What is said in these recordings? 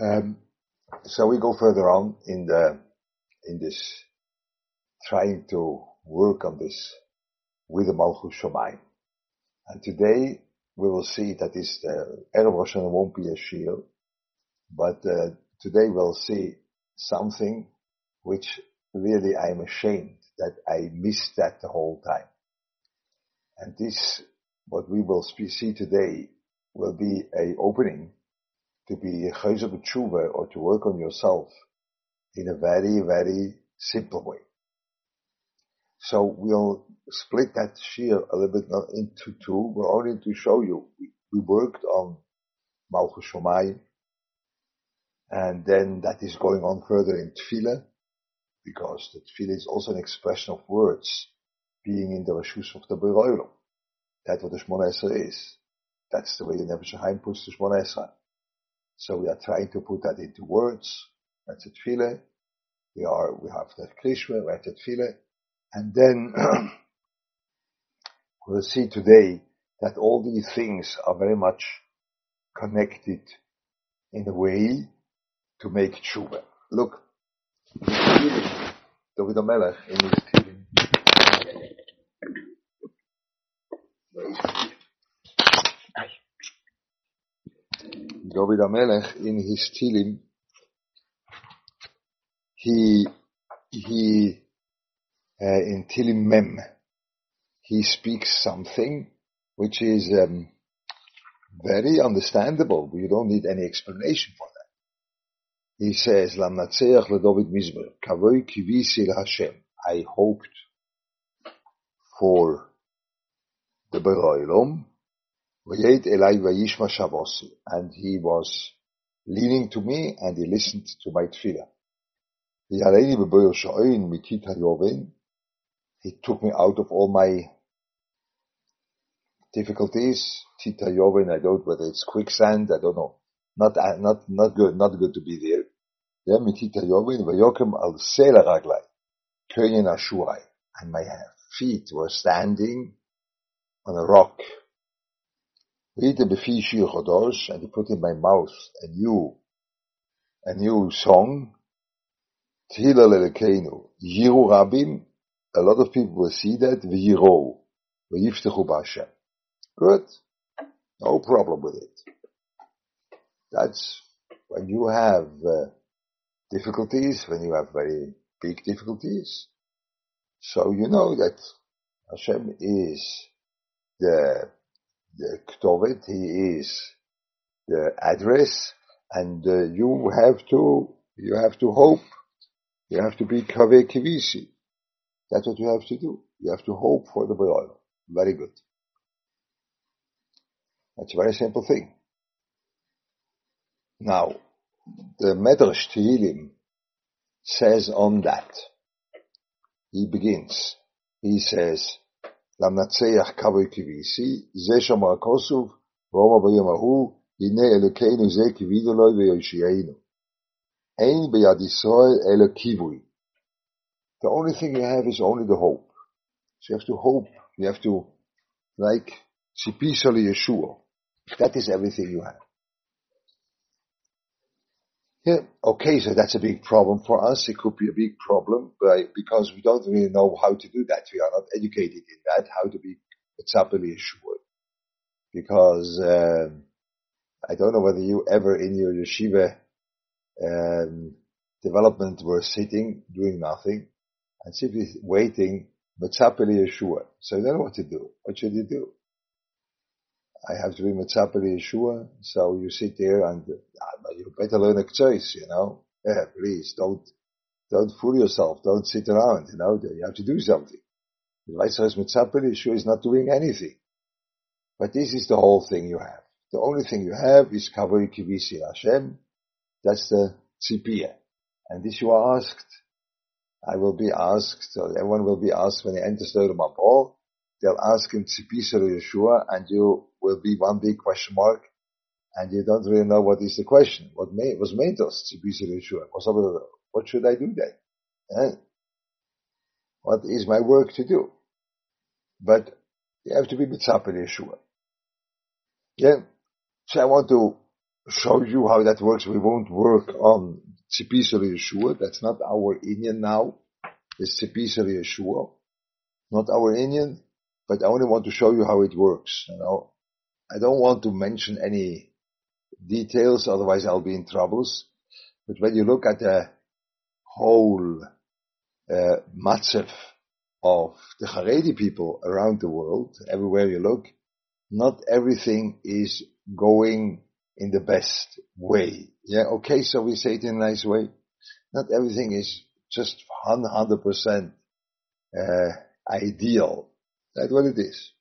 Um, so we go further on in the in this trying to work on this with the Malchus Shomayim. And today we will see that this uh, Erev Rosh Hashanah won't be a shield, but uh, today we'll see something which really I am ashamed that I missed that the whole time. And this, what we will see today, will be a opening to be chayzer b'tshuva or to work on yourself in a very, very simple way. So we'll split that shear a little bit into two. We're only to show you. We, worked on Malchus Shomayim, and then that is going on further in Tefillah, because the Tefillah is also an expression of words being in the Rashus of the Beroilum. That's what the Shmona Esra is. That's the way the Haim puts the Shmona Esra. So we are trying to put that into words. That's a Tefillah. We are, we have the Krishma, we have the Tefillah. And then we'll see today that all these things are very much connected in a way to make tshuva. Look, David HaMelech in his Tehillim. David HaMelech in his Tehillim, he, he, uh, in Tehillim Mem, he speaks something which is um, very understandable. You don't need any explanation for that. He says, Lamnatseach leDavid Mizmer, Kavoi kivisi Hashem. I hoped for the Beroilom, And he was leaning to me and he listened to my tefillah. He took me out of all my difficulties. Tita Yoven, I don't whether it's quicksand, I don't know. Not, not, not good, not good to be there. Yeah, mitita yovin vayokem al sela raglai, ashurai. And my feet were standing on a rock. Read the befi shir chodosh, and he put in my mouth a new, a new song. Tehila lelekeinu. Yiru rabim. A lot of people will see that. V'yiro. V'yiftechu b'Hashem. Good. No problem with it. That's when you have uh, difficulties, when you have very big difficulties. So you know that Hashem is the, the Ktovet, He is the address, and uh, you have to, you have to hope. You have to be Kaveh Kivisi. That's what you have to do. You have to hope for the Be'olam. Very good. That's a very simple thing. Now, the Medrash Tehillim says on that, he begins, he says, למנצח כבוי כביסי, זה שומר הכוסוף, ואומר ביום ההוא, הנה אלוקינו זה כבידו לו ויושיענו. אין ביד ישראל אלו כיווי. The only thing you have is only the hope. So you have to hope, you have to, like, Sipisali Yeshua. That is everything you have. Yeah, okay, so that's a big problem for us. It could be a big problem, but because we don't really know how to do that. We are not educated in that, how to be tzapeli assured. Because, um, I don't know whether you ever in your yeshiva, um, development were sitting, doing nothing, and simply waiting, tzapeli assured. So you don't know what to do. What should you do? I have to be Mitzapeli Yeshua. So you sit there and uh, you better learn a choice, you know. Yeah, please don't, don't fool yourself. Don't sit around, you know. You have to do something. The right says Mitzapeli Yeshua is not doing anything. But this is the whole thing you have. The only thing you have is Kavoi Kivisi Hashem. That's the tzipiyah. And this you are asked. I will be asked, everyone will be asked when he enters the Mabor. They'll ask him Tzipisa Yeshua and you will be one big question mark, and you don't really know what is the question. What may, was tzibisa Yeshua? What should I do then? Eh? What is my work to do? But you have to be mitzapel Yeshua. Yeah. So I want to show you how that works. We won't work on Tzipisar Yeshua. That's not our inyan now. It's Tzipisar Yeshua. Not our inyan, but I only want to show you how it works. You know, I don't want to mention any details, otherwise I'll be in troubles. But when you look at the whole uh, matzev of the Haredi people around the world, everywhere you look, not everything is going in the best way. Yeah, okay, so we say it in a nice way. Not everything is just 100% uh, ideal. That's what it is.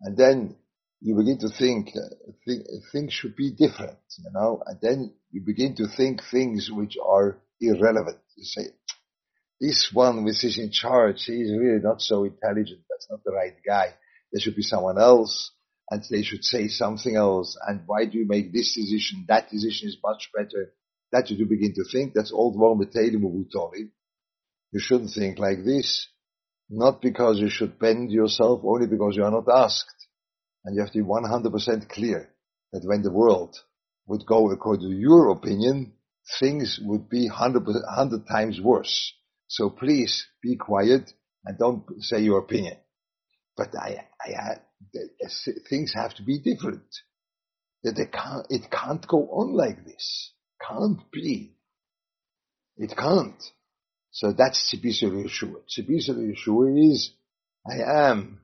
And then you begin to think, uh, think, things should be different, you know, and then you begin to think things which are irrelevant. You say, this one which is in charge, he is really not so intelligent. That's not the right guy. There should be someone else and they should say something else. And why do you make this decision? That decision is much better. That you do begin to think. That's old Vormeteli You shouldn't think like this. Not because you should bend yourself, only because you are not asked. And you have to be 100% clear that when the world would go according to your opinion, things would be 100, 100 times worse. So please be quiet and don't say your opinion. But I, I, things have to be different. That they can't, it can't go on like this. Can't be. It can't. So that's Tzibisar Yeshua. Tzibisar Yeshua is, I am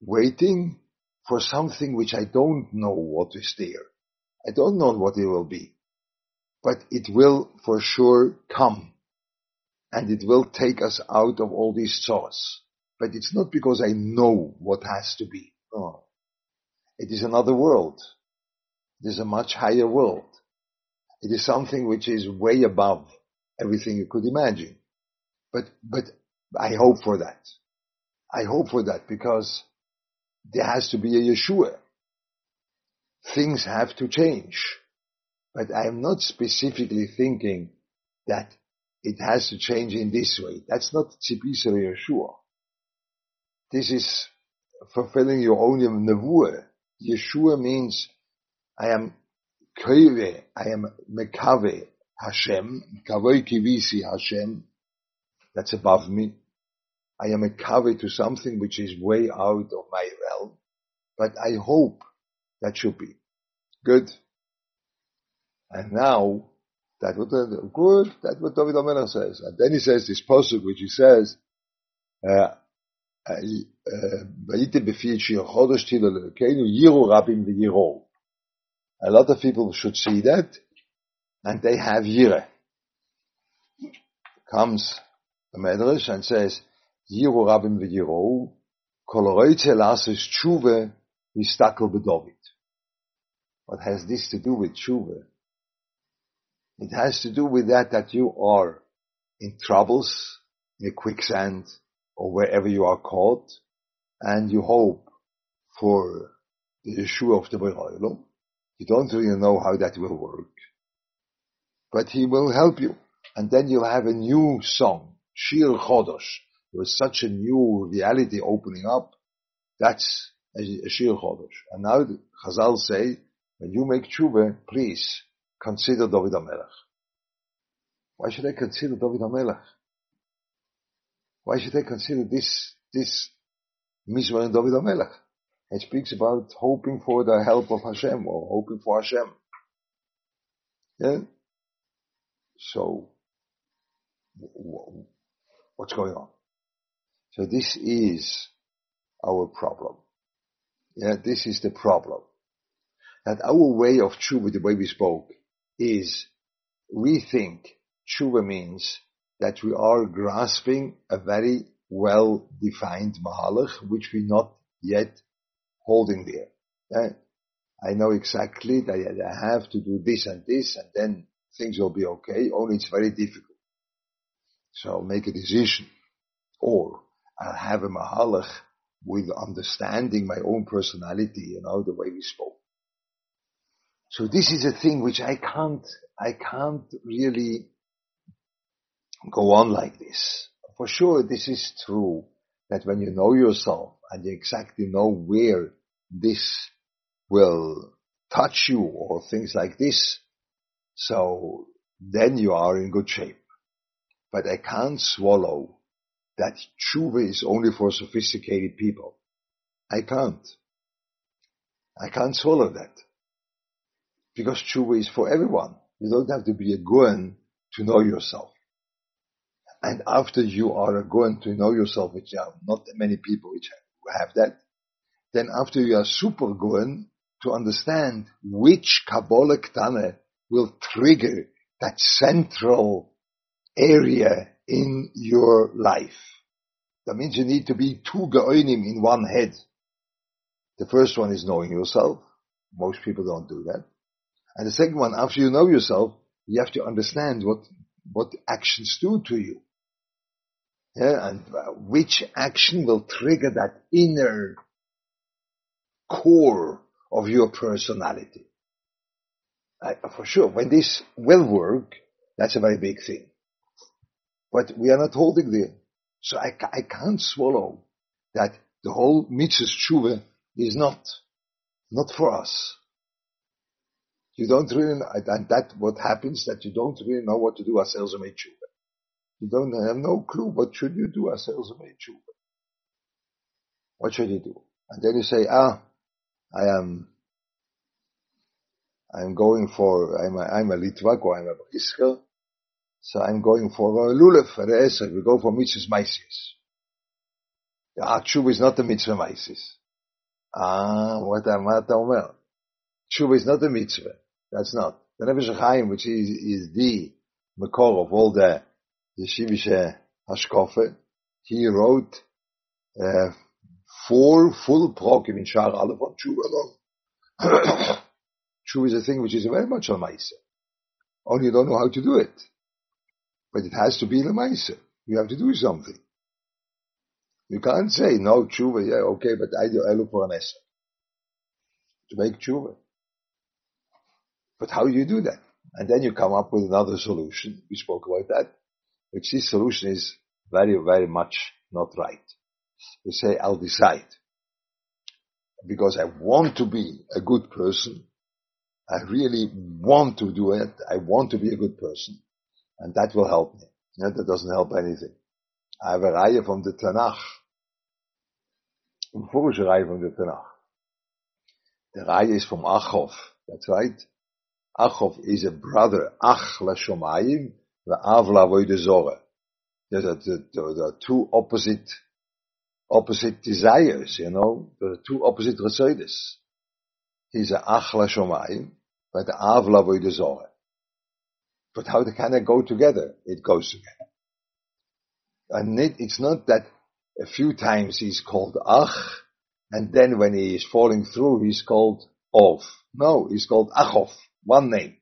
waiting for something which I don't know what is there. I don't know what it will be. But it will for sure come. And it will take us out of all these thoughts. But it's not because I know what has to be. Oh. It is another world. It is a much higher world. It is something which is way above everything you could imagine. But, but I hope for that. I hope for that because there has to be a Yeshua. Things have to change. But I am not specifically thinking that it has to change in this way. That's not Tzipisar Yeshua. This is fulfilling your own nevuah. Yeshua means I am koive, I am mekave Hashem, kavoi kivisi Hashem, that's above me. I am a kaveh to something which is way out of my realm, but I hope that should be good. And now, that what good, that's what David HaMelech says. And then he says this pasuk which he says, uh, a lot of people should see that, and they have yire. Comes the Medrash and says, Yiru Rabim v'yiru, kol roitze tshuve yistakel b'David. What has this to do with tshuve? It has to do with that, that you are in troubles, in a quicksand, or wherever you are caught, and you hope for the Yeshua of the Beroilum. You don't really know how that will work. But he will help you. And then you'll have a new song, Shir Chodosh. There is such a new reality opening up. That's a, a Shir Chodosh. And now the Chazal say, when you make tshuva, please consider David HaMelech. Why should I consider David HaMelech? Why should I consider this, this Mizmor and David HaMelech? It speaks about hoping for the help of Hashem or hoping for Hashem. Yeah? So, what's going on? So this is our problem. Yeah, this is the problem. That our way of tshuva, the way we spoke, is we think tshuva means that we are grasping a very well-defined mahalach, which we're not yet holding there. I know exactly that I have to do this and this, and then things will be okay, only it's very difficult. So make a decision. Or I'll have a mahalach with understanding my own personality, you know, the way we spoke. So this is a thing which I can't, I can't really go on like this. For sure, this is true that when you know yourself and you exactly know where this will touch you or things like this. So then you are in good shape. But I can't swallow that tshuva is only for sophisticated people. I can't. I can't swallow that. Because tshuva is for everyone. You don't have to be a goen to know yourself. And after you are a to know yourself, which are not many people which have that, then after you are super goen to understand which Kabbalah Ktane will trigger that central area in your life. That means you need to be two geonim in one head. The first one is knowing yourself. Most people don't do that. And the second one, after you know yourself, you have to understand what, what actions do to you. Yeah, and uh, which action will trigger that inner core of your personality. Uh, for sure, when this will work, that's a very big thing. But we are not holding there. So I, I can't swallow that the whole mitzvah tshuva is not, not for us. You don't really, and that what happens that you don't really know what to do ourselves made tshuva. You don't have no clue what should you do ourselves made tshuva. What should you do? And then you say, ah, I am, I'm going for, I'm a, I'm a Litvak or I'm a Brisker, so I'm going for Lulav, a Re'eser. We go for mitzvahs maisis. The Atshuv is not the mitzvah maisis. Ah, what am I Omer? Tshuva is not a mitzvah. That's not. The Nefesh Chaim, which is, is the makor of all the yeshivische hashkofe, he wrote uh, four full prokim in Shar Aleph on Tshuva alone. Tshuva is a thing which is very much on Maisa. Only you don't know how to do it. But it has to be the Maisa. You have to do something. You can't say, no, Tshuva, yeah, okay, but I, do, I look for an essay. To make Tshuva. But how do you do that? And then you come up with another solution. We spoke about that, which this solution is very, very much not right. You say, I'll decide. Because I want to be a good person. I really want to do it. I want to be a good person. And that will help me. Yeah, that doesn't help anything. I have a raya from the Tanakh. Een vorige raya from the Tanakh. The raya is from Achov. That's right. Achov is a brother, Ach Lashomayim, Av Lavoide Zora. There's a, the, the, the two opposite, opposite desires, you know, the two opposite resoides. He's a Ach Lashomayim, but Av Lavoide Zora. But how can they go together? It goes together. And it, it's not that a few times he's called Ach, and then when he is falling through, he's called Ov. No, he's called Achov. One name.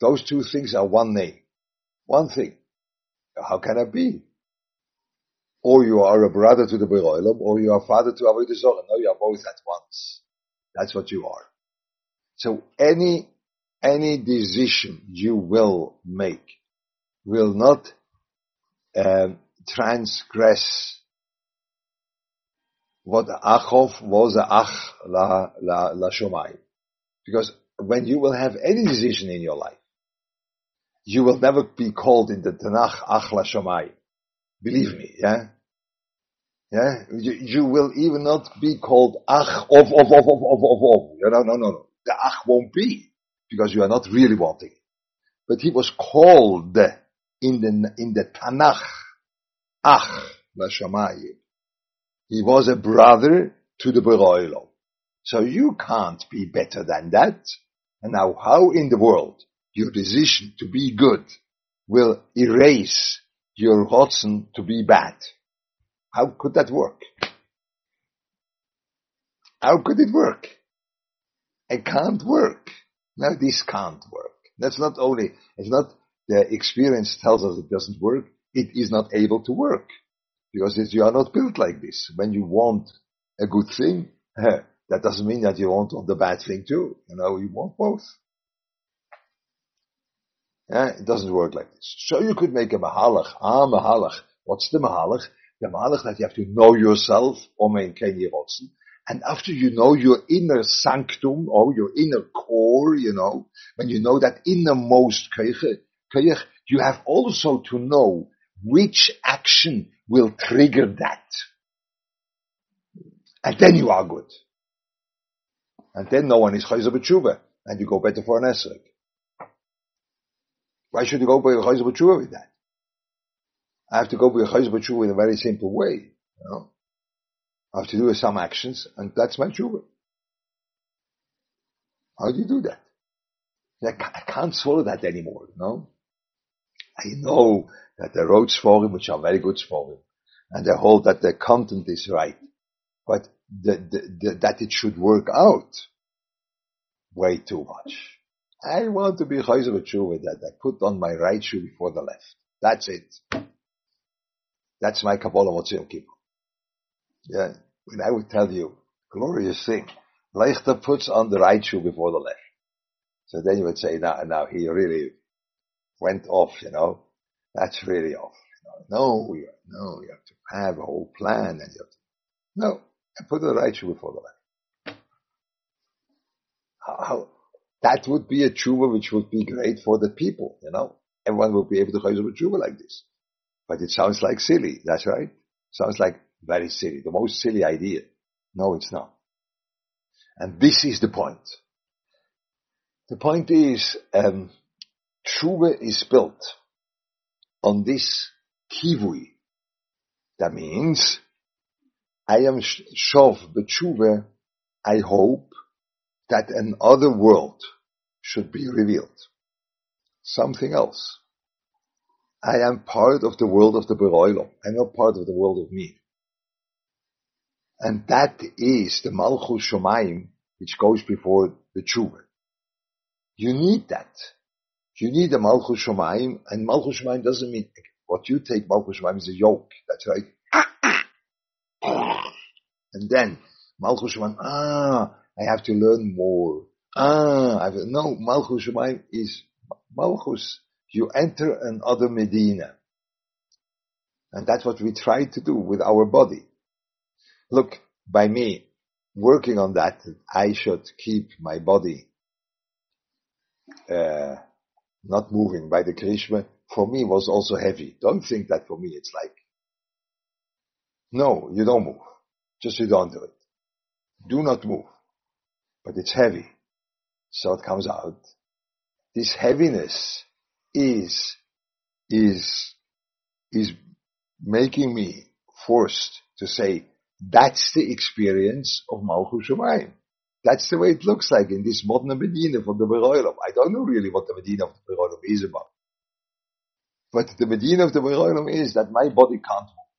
Those two things are one name. One thing. How can it be? Or you are a brother to the Beroilam, or you are father to Avodah Zorah. No, you are both at once. That's what you are. So any, any decision you will make will not um, transgress what Achov was Ach la, la, la Shomai. Because when you will have any decision in your life, you will never be called in the Tanakh Achla Shamay. Believe me, yeah? Yeah? You, you, will even not be called Ach of, of, of, of, of, of, of. No, no, no, no. The Ach won't be, because you are not really wanting. But he was called in the, in the Tanakh Ach La Shamayim. He was a brother to the Beroilo. So you can't be better than that. And now how in the world your decision to be good will erase your rotzen to be bad? How could that work? How could it work? It can't work. Now this can't work. That's not only, it's not the experience tells us it doesn't work, it is not able to work. Because you are not built like this. When you want a good thing, that doesn't mean that you want the bad thing too. You know, you want both. Yeah, it doesn't work like this. So you could make a mahalach. Ah, mahalach. What's the mahalach? The mahalach that you have to know yourself, or maintain your rotzen, And after you know your inner sanctum or your inner core, you know, when you know that innermost koyach, you have also to know which action will trigger that. And then you are good. And then no one is chayzer b'tshuva, and you go better for an esrog. Why should you go by chayzer b'tshuva with that? I have to go by chayzer b'tshuva in a very simple way. You know? I have to do some actions, and that's my tshuva. How do you do that? I can't swallow that anymore, know? I know that the road Sforim, which are very good Sforim, and they hold that the content is right, but the, the, the, that it should work out way too much. I want to be chayzer with that I put on my right shoe before the left. That's it. That's my Kabbalah Motzim Kippur. Yeah, when I would tell you, glorious thing, Leichter puts on the right shoe before the left. So then you would say, now, now he really went off, you know. That's really off. No, we, no, you have to have a whole plan and you have to, no, put the right shoe before the left. How, how, that would be a tshuva which would be great for the people, you know. Everyone would be able to chayzer a tshuva like this. But it sounds like silly, that's right. Sounds like very silly, the most silly idea. No, it's not. And this is the point. The point is, um, tshuva is built on this kivui. That means, I am shov b'tshuva, I hope that another world should be revealed. Something else. I am part of the world of the Beroilom. I'm not part of the world of me. And that is the Malchus Shomayim, which goes before the Tshuva. You need that. You need the Malchus Shomayim, and Malchus Shomayim doesn't mean, what you take Malchus Shomayim is a yoke. That's right. and then, Malchus Shomayim, ah, I have to learn more. Ah, I have, no, Malchus Shomayim is, Malchus, you enter another Medina. And that's what we try to do with our body. Look, by me working on that, I should keep my body uh, not moving by the Krishma, for me was also heavy. Don't think that for me it's like, no, you don't move. Just you don't do it. Do not move. But it's heavy. So it comes out. This heaviness is, is, is making me forced to say, that's the experience of Malchus Shemayim. That's the way it looks like in this modern Medina from the Beroilom. I don't know really what the Medina of the Beroilom is about. But the Medina of the Beroilom is that my body can't move.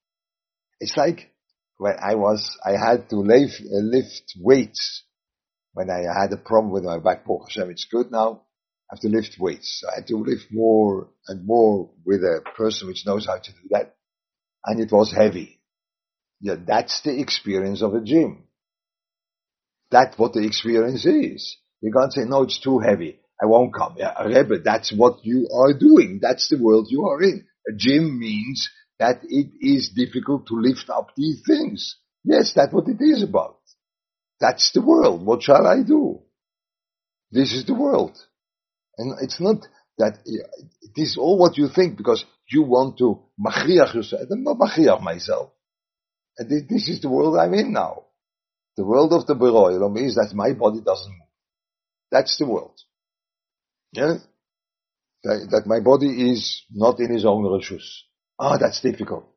It's like when I was, I had to lift, uh, lift weights when I had a problem with my back. Baruch Hashem, it's good now. I have to lift weights. So I had to lift more and more with a person which knows how to do that. And it was heavy. Yeah, that's the experience of a gym. That's what the experience is. You can't say, no, it's too heavy. I won't come. Yeah, Rebbe, that's what you are doing. That's the world you are in. A gym means that it is difficult to lift up these things. Yes, that's what it is about. That's the world. What shall I do? This is the world. And it's not that, this is all what you think because you want to machriach yourself. I'm not machriach myself. This is the world I'm in now. The world of the Beroilam is that my body doesn't move. That's the world. Yeah? That, that my body is not in his own rishus. Ah, that's difficult.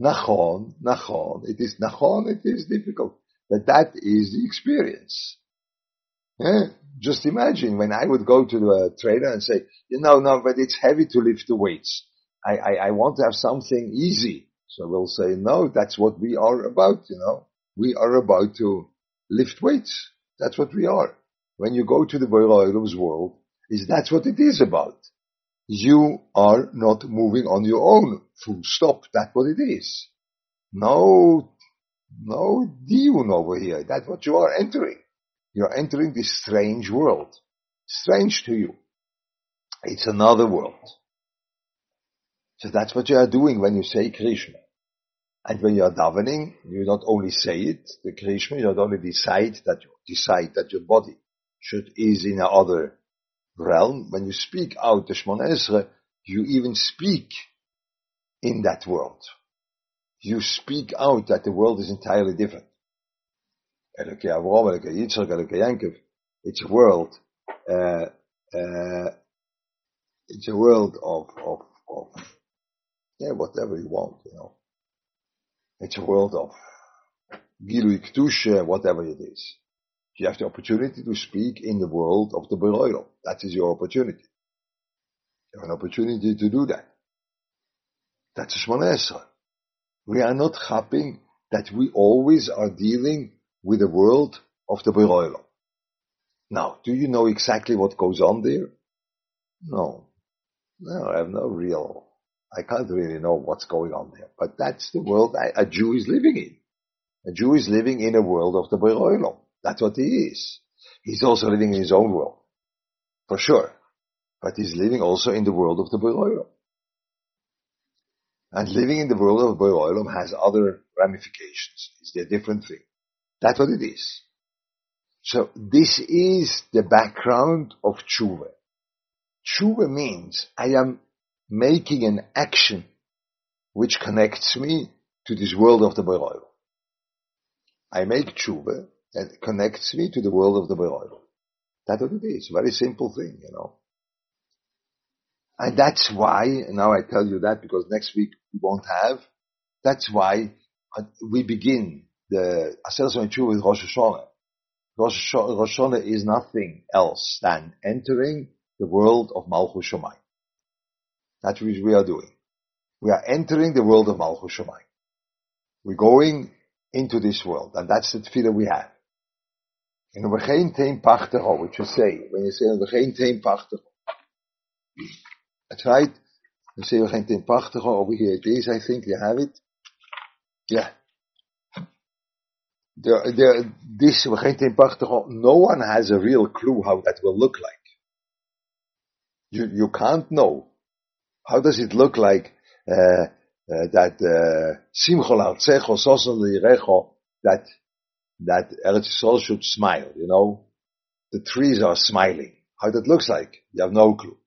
Nachon, nachon, it is nachon, it is difficult. But that is the experience. Yeah? Just imagine when I would go to the trainer and say, you know, no, but it's heavy to lift the weights. I, I, I want to have something easy. So we'll say, no, that's what we are about, you know. We are about to lift weights. That's what we are. When you go to the Boiler's world, is that's what it is about. You are not moving on your own. Full stop. That's what it is. No, no diun over here. That's what you are entering. You're entering this strange world. Strange to you. It's another world. So that's what you are doing when you say Krishma. And when you are davening, you not only say it, the Krishma, you not only decide that you decide that your body should is in another realm. When you speak out the Shemona Esrei, you even speak in that world. You speak out that the world is entirely different. It's a world, uh, uh, it's a world of, of, of, yeah, whatever you want, you know. It's a world of Gilui Kedusha, whatever it is. You have the opportunity to speak in the world of the Beroilo. That is your opportunity. You have an opportunity to do that. That's a Shmona We are not happy that we always are dealing with the world of the Beroilo. Now, do you know exactly what goes on there? No. No, I have no real, I can't really know what's going on there. But that's the world a Jew is living in. A Jew is living in a world of the Beroilo. That's what he is. He's also living in his own world. For sure. But he's living also in the world of the Beroilo. And living in the world of Beroilum has other ramifications. It's a different thing. That's what it is. So this is the background of tshuva. Tshuva means I am making an action which connects me to this world of the Beroilum. I make tshuva that connects me to the world of the Beroilum. That's what it is. Very simple thing, you know. And that's why, now I tell you that because next week we won't have, that's why uh, we begin the Aseret Tshuva with Rosh Hashanah. Rosh Hashanah is nothing else than entering the world of Malchus Shamayim. That's what we are doing. We are entering the world of Malchus Shamayim. We're going into this world, and that's the tefillah we have. And we geen team pachtigo, which you say, when you say we geen team pachtigo. That's right. You say we geen team pachtigo, over here it is, I think, you have it. Yeah. The, the, this, we geen team pachtigo, no one has a real clue how that will look like. You, you can't know. How does it look like, uh, uh, that, uh, simchol artzecho, sosan lirecho, that that Eretz Yisrael should smile, you know? The trees are smiling. How that looks like, you have no clue.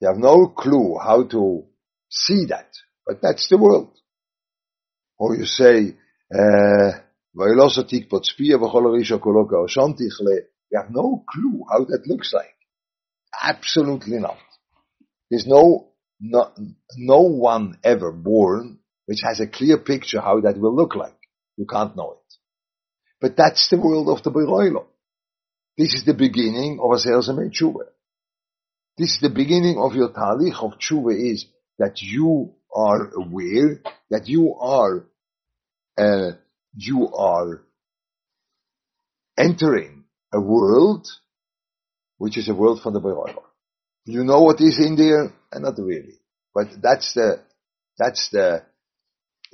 You have no clue how to see that, but that's the world. Or you say, uh, you have no clue how that looks like. Absolutely not. There's no, no, no one ever born which has a clear picture how that will look like. You can't know it. But that's the world of the Beroilo. This is the beginning of a and tshuva. This is the beginning of your talich of tshuva is that you are aware that you are, uh, you are entering a world which is a world from the Beroilo. You know what is in there? And not really. But that's the, that's the,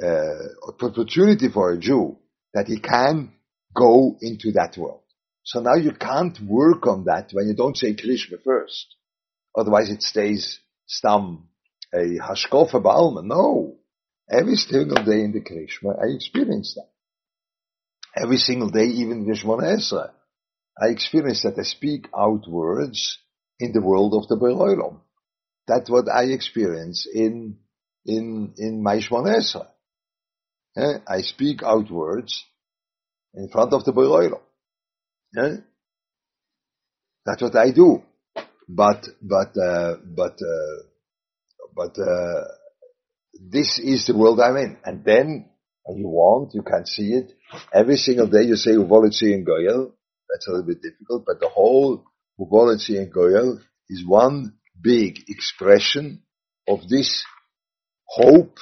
uh, opportunity for a Jew that he can go into that world. So now you can't work on that when you don't say Krishma first. Otherwise it stays stam a hashkofa ba'alma. No. Every single day in the Krishma, I experience that. Every single day, even Shemona Esra, I experience that I speak out words in the world of the Beroilom. That's what I experience in, in, in my Shemona Esra. Eh? I speak out words in front of the Boiroilo. Yeah? That's what I do. But, but, uh, but, uh, but, uh, this is the world I'm in. And then, you want, you can see it. Every single day you say Uvolitzi and Goyal. That's a little bit difficult, but the whole Uvolitzi and Goyal is one big expression of this hope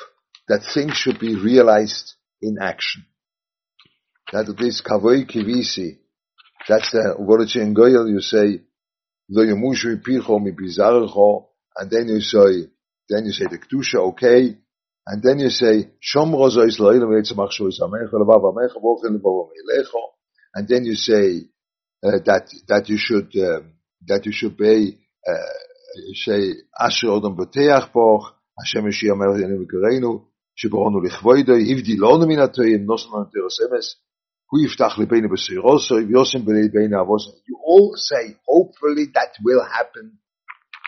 that things should be realized in action that it is kavoi kivisi. That's the word in Goyal you say, lo yamushu picho mi bizarcho, and then you say, then you say the kedusha, okay, and then you say, and then you say, that, that you should, um, that you should be, uh, say, asher odom boteach poch, Hashem Yishiyah Melech Yenu V'Kareinu, שבראנו לכבודו, הבדילנו מן התועים, נוסנו לנו תרס אמס, הוא יפתח לבינו בסירוסו, ויוסם בליבינו אבוסו. You all say, hopefully that will happen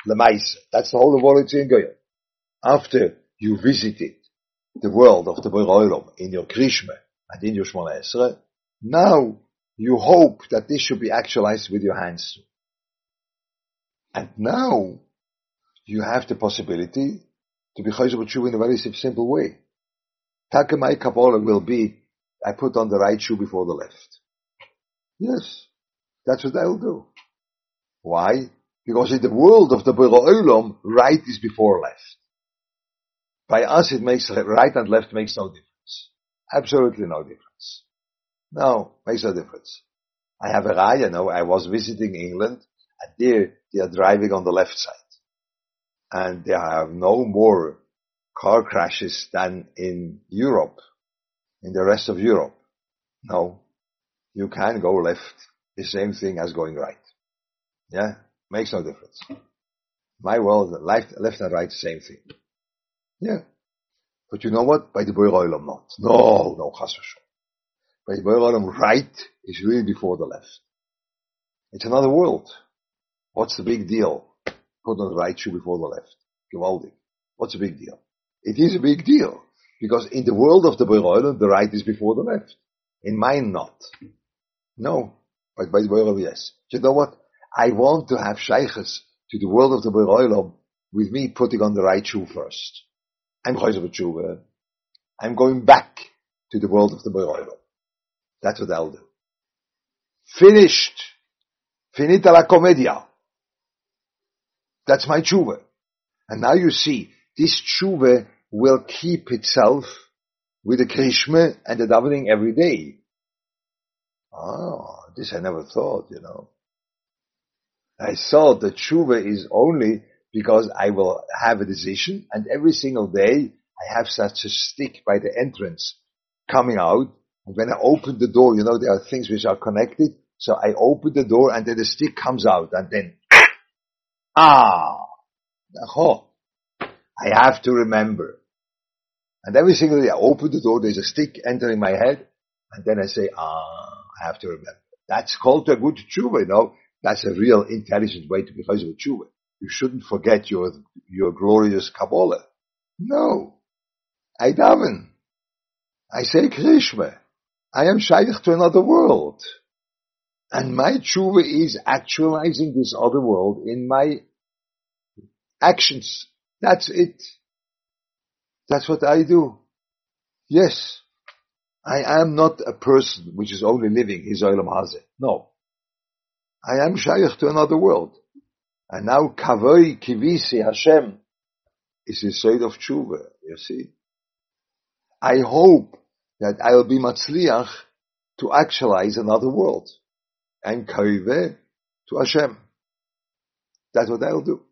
lemaisa. That's the whole of what it's in Goyim. After you visited the world of the Boiroilom in your Krishma and in your Shmona Esra, now you hope that this should be actualized with your hands. And now you have the possibility to be Chayzer in a very simple way. Taka my Kabbalah will be, I put on the right shoe before the left. Yes, that's what I'll do. Why? Because in the world of the Bura Olam, right is before left. By us, it makes right and left makes no difference. Absolutely no difference. No, makes no difference. I have a raya now. I was visiting England, and there they are driving on the left side, and they have no more car crashes than in Europe, in the rest of Europe. No, you can go left. The same thing as going right. Yeah, makes no difference. My world, left, left and right, same thing. Yeah. But you know what? By the Boiroilam not. No, no, chas The Boiroilam, right is really before the left. It's another world. What's the big deal? Put on the right shoe before the left. Gewaldig. What's the big deal? It is a big deal. Because in the world of the Boiroilam, the right is before the left. In mine, not. No. But by the Boiroilam, yes. You know what? I want to have shaykhs to the world of the Boiroilam with me putting on the right shoe first. I'm Chayzer I'm going back to the world of the Boiroilam. That's what I'll do. Finished. Finita la commedia. That's my tshuva. And now you see, this tshuva will keep itself with the krishma and the davening every day. Oh, this I never thought, you know. I thought the tshuva is only because I will have a decision and every single day I have such a stick by the entrance coming out. When I open the door, you know, there are things which are connected. So I open the door and then the stick comes out and then, ah, I have to remember. And every single day I open the door, there's a stick entering my head and then I say, ah, I have to remember. That's called a good tshuva, you know. That's a real intelligent way to be a tshuva. You shouldn't forget your, your glorious Kabbalah. No. I daven. I say Krishma. I am shaykh to another world. And my tshuva is actualizing this other world in my actions. That's it. That's what I do. Yes. I am not a person which is only living his olam hazeh. No. I am shaykh to another world. And now kavoi kivisi Hashem is the side of tshuva, you see. I hope that I will be matzliach to actualize another world. And kaveh to Hashem. That's what I'll do.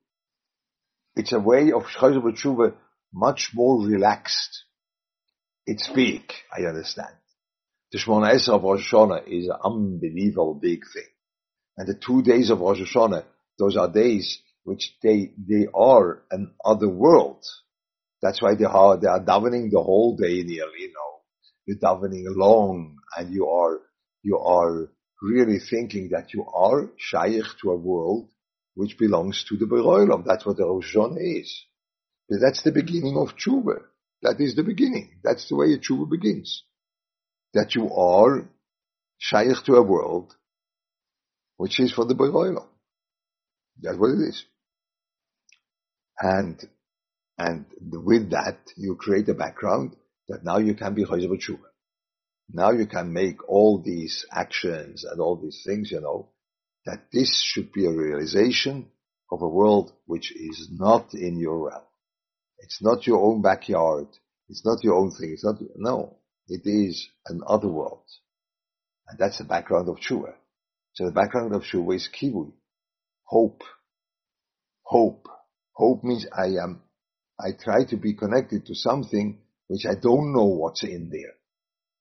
It's a way of Chazal Tshuva much more relaxed. It's big, I understand. The Shemona Esra of Rosh Hashanah is an unbelievable big thing. And the two days of Rosh Hashanah those are days which they, they are an other world. That's why they are, they are davening the whole day nearly, you know. You're davening alone and you are, you are really thinking that you are shaykh to a world which belongs to the Beroilam. That's what the Rosh Hashanah is. That's the beginning of tshuva. That is the beginning. That's the way a tshuva begins. That you are shaykh to a world which is for the Beroilam. That's what it is. And, and with that, you create a background that now you can be Chayzer Tshuva. Now you can make all these actions and all these things, you know, that this should be a realization of a world which is not in your realm. It's not your own backyard. It's not your own thing. It's not, no, it is an other world. And that's the background of Tshuva. So the background of Tshuva is Kivui hope. Hope. Hope means I am, I try to be connected to something which I don't know what's in there.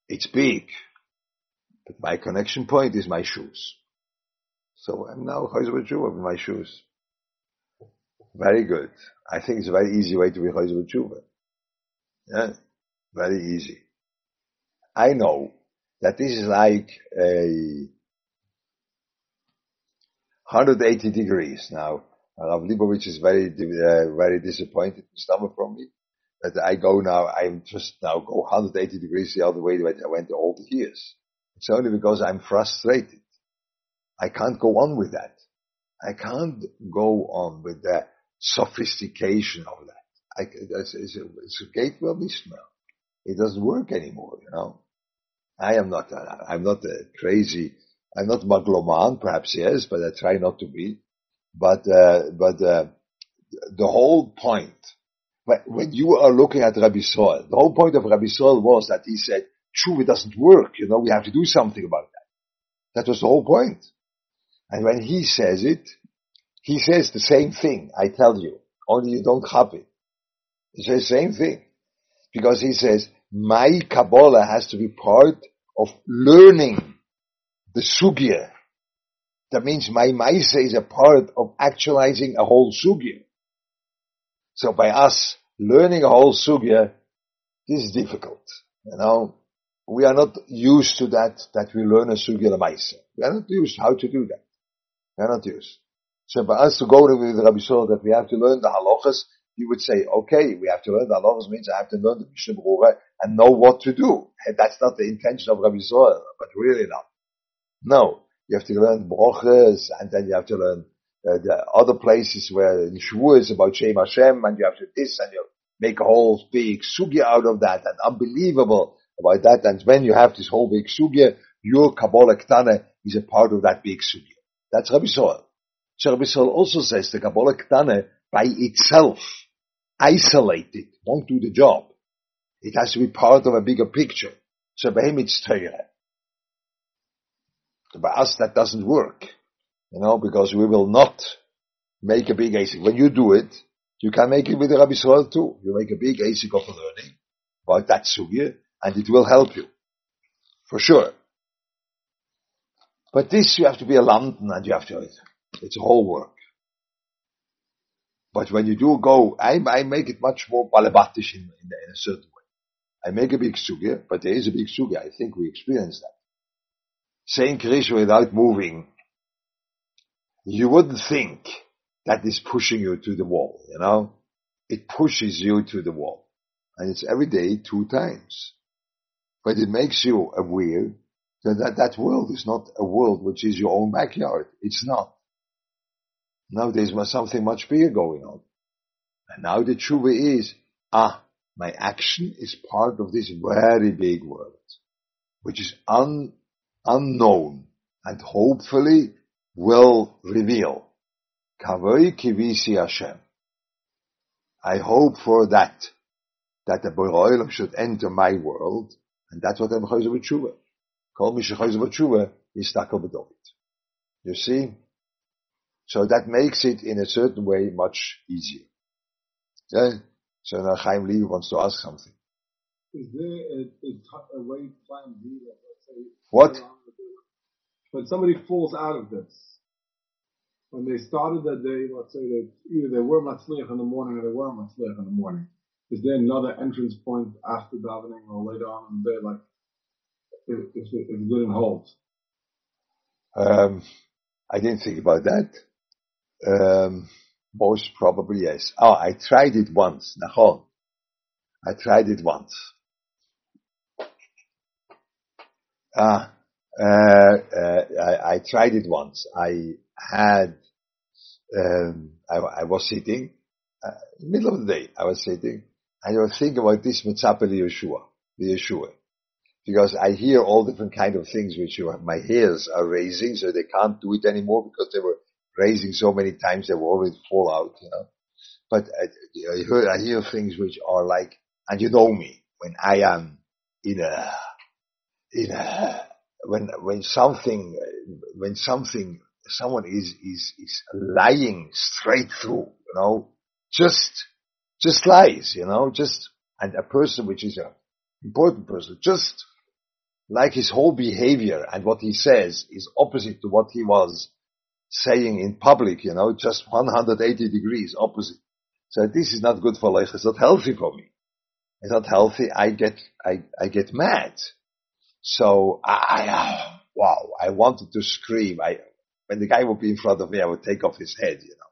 It's big. But my connection point is my shoes. So I'm now Chayzer Tshuva with my shoes. Very good. I think it's a very easy way to be Chayzer Tshuva. Yeah. Very easy. I know that this is like a 180 degrees now. Rav Libovich is very, uh, very disappointed to stumble from me. That I go now, I'm just now go 180 degrees the other way that I went all the years. It's only because I'm frustrated. I can't go on with that. I can't go on with the sophistication of that. I, it's, it's, a, it's a gateway smell. It doesn't work anymore, you know. I am not, a, I'm not a crazy, I'm not magloman, perhaps yes, but I try not to be. But, uh, but, uh, the whole point, when you are looking at Rabbi Soel, the whole point of Rabbi Soel was that he said, true, it doesn't work, you know, we have to do something about that. That was the whole point. And when he says it, he says the same thing, I tell you, only you don't have it. He says the same thing. Because he says, my Kabbalah has to be part of learning the sugya. That means my Maisa is a part of actualizing a whole sugya. So by us learning a whole sugya, this is difficult. You know, we are not used to that, that we learn a sugya Maisa. We are not used how to do that. We are not used. So by us to go the Rabbi Shul that we have to learn the halachas, you would say, okay, we have to learn the halachas means I have to learn the Mishnah Berurah and know what to do. And that's not the intention of Rabbi Zohar, but really not. No, you have to learn brochas, and then you have to learn uh, the other places where in Shavuot is about Shem Hashem, and you have to this, and you make a whole big sugya out of that, and unbelievable about that. And when you have this whole big sugya, your Kabbalah Ktana is a part of that big sugya. That's Rabbi Sol. So Rabbi Zohar also says the Kabbalah Ktana by itself, isolated, won't do the job. It has to be part of a bigger picture. So by him it's Torah. By us that doesn't work. You know, because we will not make a big ASIC. When you do it, you can make it with the Rabbi Soil too. You make a big ASIC of learning about that sugya, and it will help you. For sure. But this you have to be a lamdan and you have to, it's a whole work. But when you do go, I, I make it much more balabatish in, in, in a certain way. I make a big sugya, but there is a big sugya. I think we experience that. Saying Krishma without moving, you wouldn't think that is pushing you to the wall, you know? It pushes you to the wall. And it's every day two times. But it makes you aware that that, that world is not a world which is your own backyard. It's not. Now there's something much bigger going on. And now the truth is, ah, my action is part of this very big world, which is un, unknown and hopefully will reveal. Kavoi kivisi Hashem. I hope for that, that the Boiroilam should enter my world, and that's what I'm Chayzer B'tshuva. Call me Shechayzer B'tshuva, is Takel B'David. You see? So that makes it in a certain way much easier. Yeah? So now Chaim Lee wants to ask something. Is there a, a, a way plan B that, let's say, what? When somebody falls out of this, when they started that day, let's say that either they were matzliach in the morning or they weren't matzliach in the morning, is there another entrance point after davening or later on in the day, like if, if, it, if it didn't hold? Um, I didn't think about that. Um, most probably yes. Oh, I tried it once. Nachon. I tried it once. Ah, I, I, tried it once. I had, um, I, I, was sitting, uh, middle of the day, I was sitting, and I was thinking about this mitzvah Yeshua, the Yeshua. Because I hear all different kind of things which you, my hairs are raising, so they can't do it anymore because they were raising so many times they will always fall out, you know. But I, I, hear, I hear things which are like, and you know me, when I am in a, in a, when, when something, when something, someone is, is, is lying straight through, you know, just, just lies, you know, just, and a person which is a important person, just like his whole behavior and what he says is opposite to what he was saying in public, you know, just 180 degrees opposite. So this is not good for life. It's not healthy for me. It's not healthy. I get, I, I get mad. So I, I, wow, I wanted to scream. I, when the guy would be in front of me, I would take off his head, you know.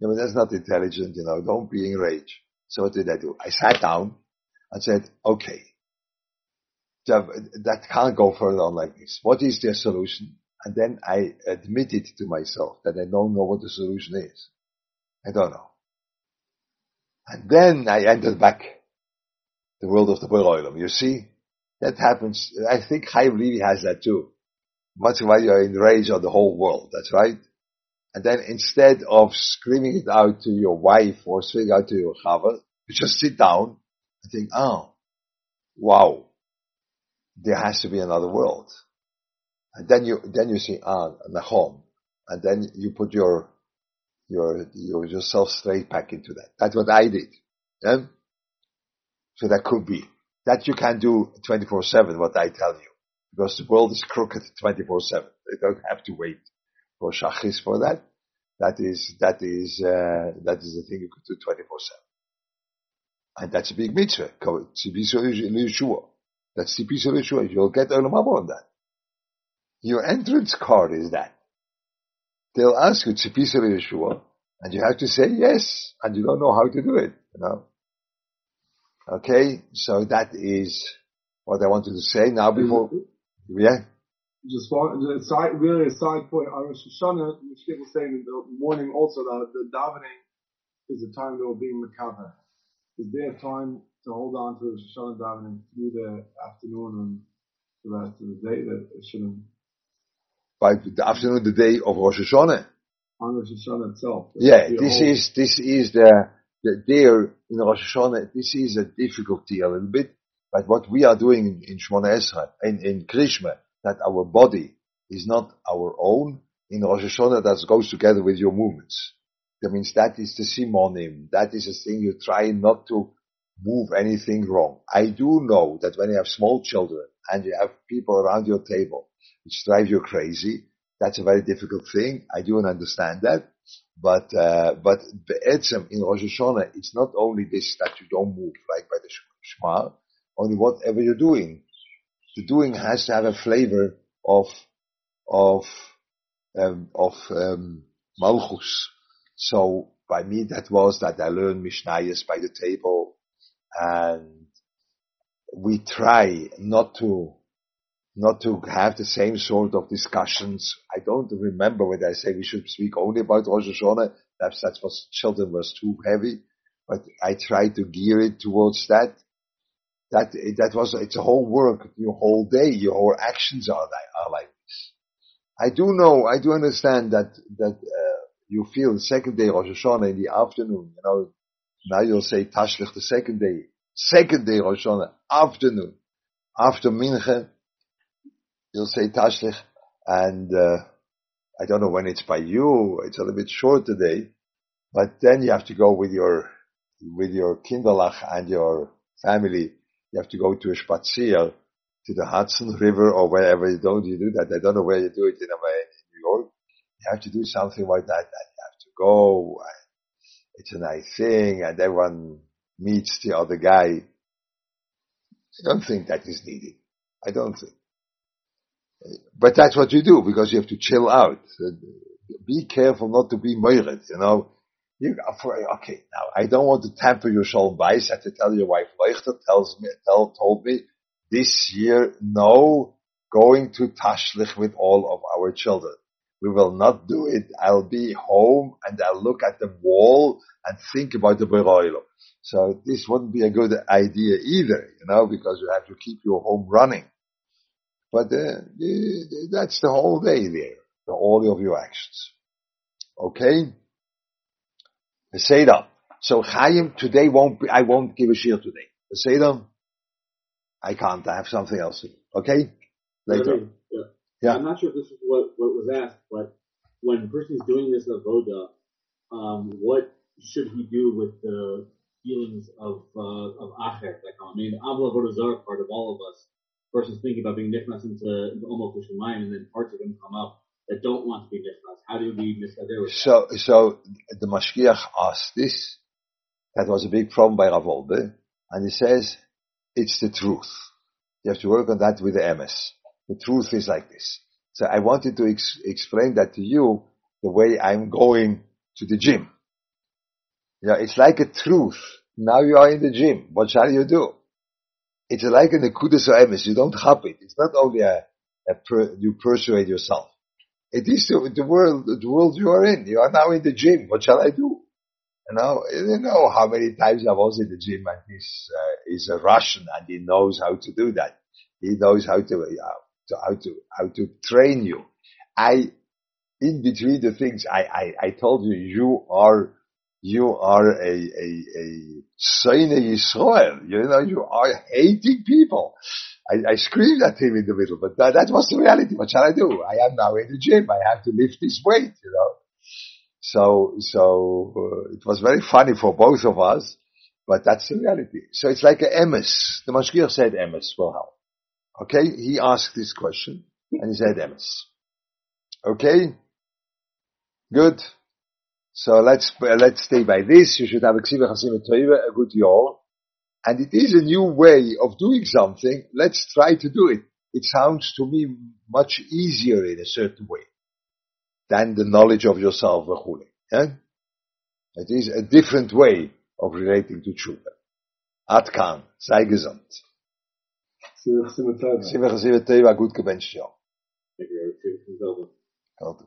You know, that's not intelligent, you know, don't be enraged. So what did I do? I sat down and said, okay, that can't go further on like this. What is the solution? And then I admitted to myself that I don't know what the solution is. I don't know. And then I entered back the world of the Boiloilum. You see, that happens. I think Chaim really has that too. Much while you're enraged on the whole world. That's right. And then instead of screaming it out to your wife or screaming out to your chaver, you just sit down and think, oh, wow, there has to be another world. And then you, then you see, ah, Nachon. And then you put your, your, your, yourself straight back into that. That's what I did. Yeah? So that could be. That you can do 24-7, what I tell you. Because the world is crooked 24-7. You don't have to wait for Shachis for that. That is, that is, uh, that is the thing you could do 24-7. And that's a big mitzvah. That's the piece of Yeshua. You'll get Olam Haba on that. Your entrance card is that. They'll ask you, it's a piece of Yeshua, and you have to say yes, and you don't know how to do it, you know. Okay, so that is what I wanted to say. Now mm-hmm. before, yeah? Just one, a side, really a side point on Rosh Hashanah, Mishkit was saying in the morning also that the davening is the time they were being recovered. Is there a time to hold on to Rosh Hashanah davening through the afternoon and the rest of the day that it shouldn't? By the afternoon, the day of Rosh Hashanah. On Rosh Hashanah itself. Yeah, this is, this is the, the, there in Rosh Hashanah, this is a difficulty a little bit, but what we are doing in Shmona Esra, in, in Krishma, that our body is not our own, in Rosh Hashanah that goes together with your movements. That means that is the simonim. That is a thing you try not to move anything wrong. I do know that when you have small children and you have people around your table which drive you crazy, that's a very difficult thing. I do understand that. But, uh, but Be'etzem in Rosh Hashanah, it's not only this that you don't move like by the Shema, only whatever you're doing. The doing has to have a flavor of, of, um, of, um, Malchus. So by me that was that I learned Mishnayos by the table and we try not to not to have the same sort of discussions. I don't remember whether I say we should speak only about Rosh Hashanah. Perhaps that was children was too heavy, but I try to gear it towards that. That that was it's a whole work, your whole day, your whole actions are like, are like this. I do know, I do understand that that uh, you feel the second day Rosh Hashanah in the afternoon. You know, now you'll say Tashlich the second day, second day Rosh Hashanah afternoon after Mincha you'll say Tashlich, and uh, I don't know when it's by you. It's a little bit short today, but then you have to go with your with your kinderlach and your family. You have to go to a spazier to the Hudson River or wherever you don't you do that. I don't know where you do it in, New York. You have to do something like that. And you have to go. It's a nice thing, and everyone meets the other guy. I don't think that is needed. I don't think. But that's what you do because you have to chill out. Be careful not to be moired, you know. You, okay, now I don't want to tamper your shalom bais. I have to tell your wife, Leichter tells me, tell, told me this year, no going to Tashlich with all of our children. We will not do it. I'll be home and I'll look at the wall and think about the Beroilo. So this wouldn't be a good idea either, you know, because you have to keep your home running. But uh, that's the whole day there, the all of your actions. Okay? The Seder. So Chaim today won't be, I won't give a shir today. The Seder, I can't, I have something else to do. Okay? Later. yeah. yeah. I'm not sure if this is what, what was asked, but when a person is doing this avoda, um, what should he do with the feelings of uh, of acher come? I mean, avla avodah part of all of us versus thinking about being nichnas into, into almost Shemayim, and then parts of them come up that don't want to be nichnas. How do we misader with So, so the Mashgiach asked this. That was a big problem by Ravolde. And he says, it's the truth. You have to work on that with the emes. The truth is like this. So I wanted to ex- explain that to you the way I'm going to the gym. You know, it's like a truth. Now you are in the gym. What shall you do? It's like an akudas emes. You don't have it. It's not only a, a per, you persuade yourself. It is the, the world, the world you are in. You are now in the gym. What shall I do? You know, you know how many times I was in the gym and he's, uh, he's a Russian and he knows how to do that. He knows how to, uh, how to, how to train you. I, in between the things, I, I, I told you, you are, you are a, a, a Seine Yisrael. You know, you are hating people. I, I screamed at him in the middle, but that, that was the reality. What shall I do? I am now in the gym. I have to lift this weight, you know. So, so uh, it was very funny for both of us, but that's the reality. So it's like a emes. The Mashgiach said emes will help. Okay, he asked this question and he said emes. Okay, good. So let's uh, let's stay by this. You should have a ksiva chasim a good yor, and it is a new way of doing something. Let's try to do it. It sounds to me much easier in a certain way than the knowledge of yourself, yeah? It is a different way of relating to tshuva. Atkan, sei gesund. Simcha Simcha Tova. Simcha Simcha Tova,